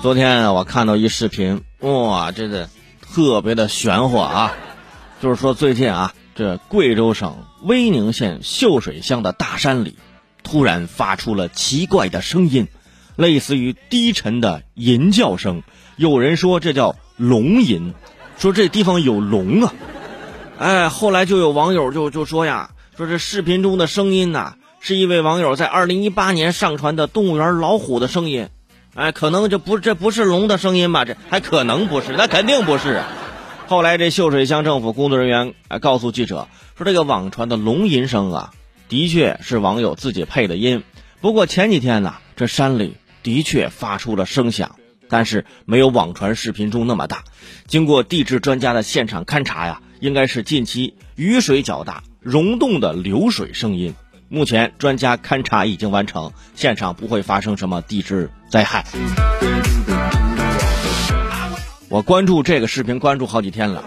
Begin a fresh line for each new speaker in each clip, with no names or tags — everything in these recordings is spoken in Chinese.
昨天，我看到一视频，哇，这个特别的玄乎啊！就是说最近啊，这贵州省威宁县秀水乡的大山里，突然发出了奇怪的声音，类似于低沉的吟叫声。有人说这叫龙吟，说这地方有龙啊。哎，后来就有网友就就说呀，说这视频中的声音呐，是一位网友在二零一八年上传的动物园老虎的声音。哎，可能这不这不是龙的声音吧？这还可能不是，那肯定不是。后来这秀水乡政府工作人员啊告诉记者说，这个网传的龙吟声啊，的确是网友自己配的音。不过前几天呢，这山里的确发出了声响，但是没有网传视频中那么大。经过地质专家的现场勘查呀，应该是近期雨水较大溶洞的流水声音。目前专家勘察已经完成，现场不会发生什么地质灾害。我关注这个视频关注好几天了，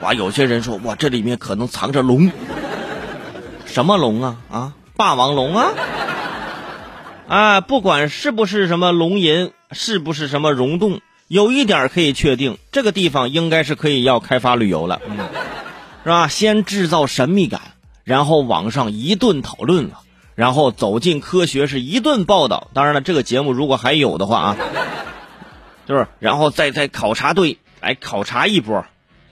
哇，有些人说哇，这里面可能藏着龙，什么龙啊啊，霸王龙啊，啊，不管是不是什么龙吟，是不是什么溶洞，有一点可以确定，这个地方应该是可以要开发旅游了，是吧？先制造神秘感。然后网上一顿讨论了，然后走进科学是一顿报道。当然了，这个节目如果还有的话啊，就是然后再再考察队来考察一波，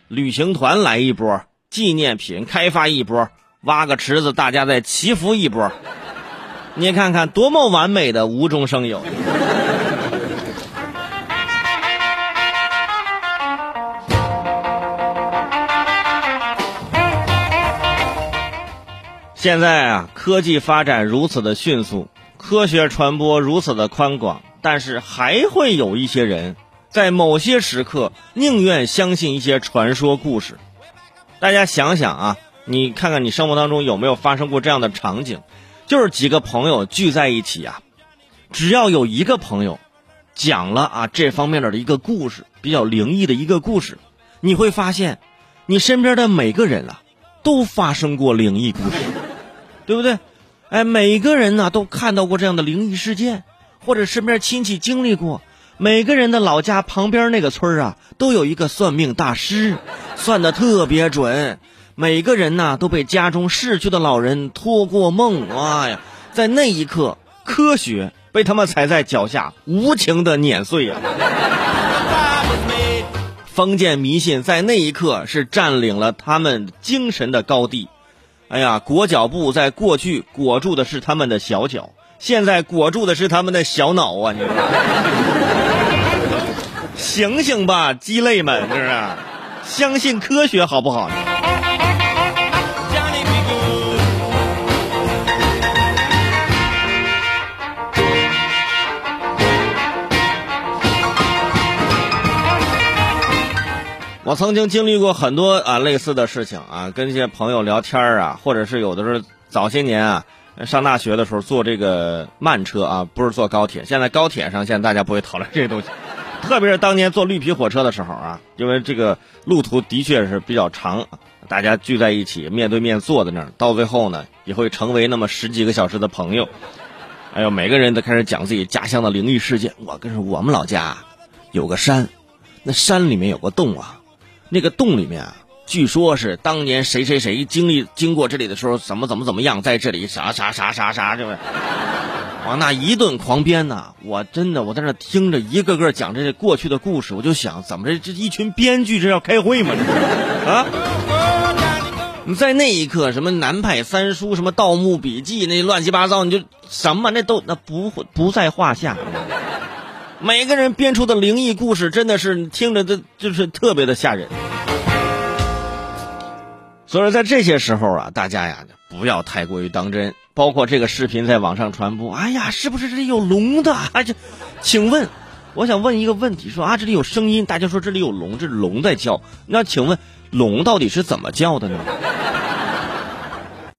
旅行团来一波，纪念品开发一波，挖个池子大家再祈福一波。你看看多么完美的无中生有。现在啊，科技发展如此的迅速，科学传播如此的宽广，但是还会有一些人，在某些时刻宁愿相信一些传说故事。大家想想啊，你看看你生活当中有没有发生过这样的场景？就是几个朋友聚在一起啊，只要有一个朋友讲了啊这方面的一个故事，比较灵异的一个故事，你会发现，你身边的每个人啊，都发生过灵异故事。对不对？哎，每个人呢都看到过这样的灵异事件，或者身边亲戚经历过。每个人的老家旁边那个村啊，都有一个算命大师，算的特别准。每个人呢都被家中逝去的老人托过梦。哎呀，在那一刻，科学被他们踩在脚下，无情的碾碎呀。封建迷信在那一刻是占领了他们精神的高地。哎呀，裹脚布在过去裹住的是他们的小脚，现在裹住的是他们的小脑啊！你，醒醒吧，鸡肋们，是不是？相信科学好不好？我曾经经历过很多啊类似的事情啊，跟一些朋友聊天啊，或者是有的时候早些年啊上大学的时候坐这个慢车啊，不是坐高铁。现在高铁上现在大家不会讨论这些东西，特别是当年坐绿皮火车的时候啊，因为这个路途的确是比较长，大家聚在一起面对面坐在那儿，到最后呢也会成为那么十几个小时的朋友。哎呦，每个人都开始讲自己家乡的灵异事件。我跟说，我们老家有个山，那山里面有个洞啊。那个洞里面啊，据说是当年谁谁谁经历经过这里的时候，怎么怎么怎么样，在这里啥啥啥啥啥，就往那一顿狂编呐！我真的我在那听着一个个讲这些过去的故事，我就想，怎么这这一群编剧这要开会吗？啊！你在那一刻，什么南派三叔，什么盗墓笔记，那乱七八糟，你就什么那都那不不在话下。每个人编出的灵异故事，真的是听着都就是特别的吓人。所以说在这些时候啊，大家呀不要太过于当真。包括这个视频在网上传播，哎呀，是不是这里有龙的？哎，这，请问，我想问一个问题，说啊，这里有声音，大家说这里有龙，这龙在叫，那请问龙到底是怎么叫的呢？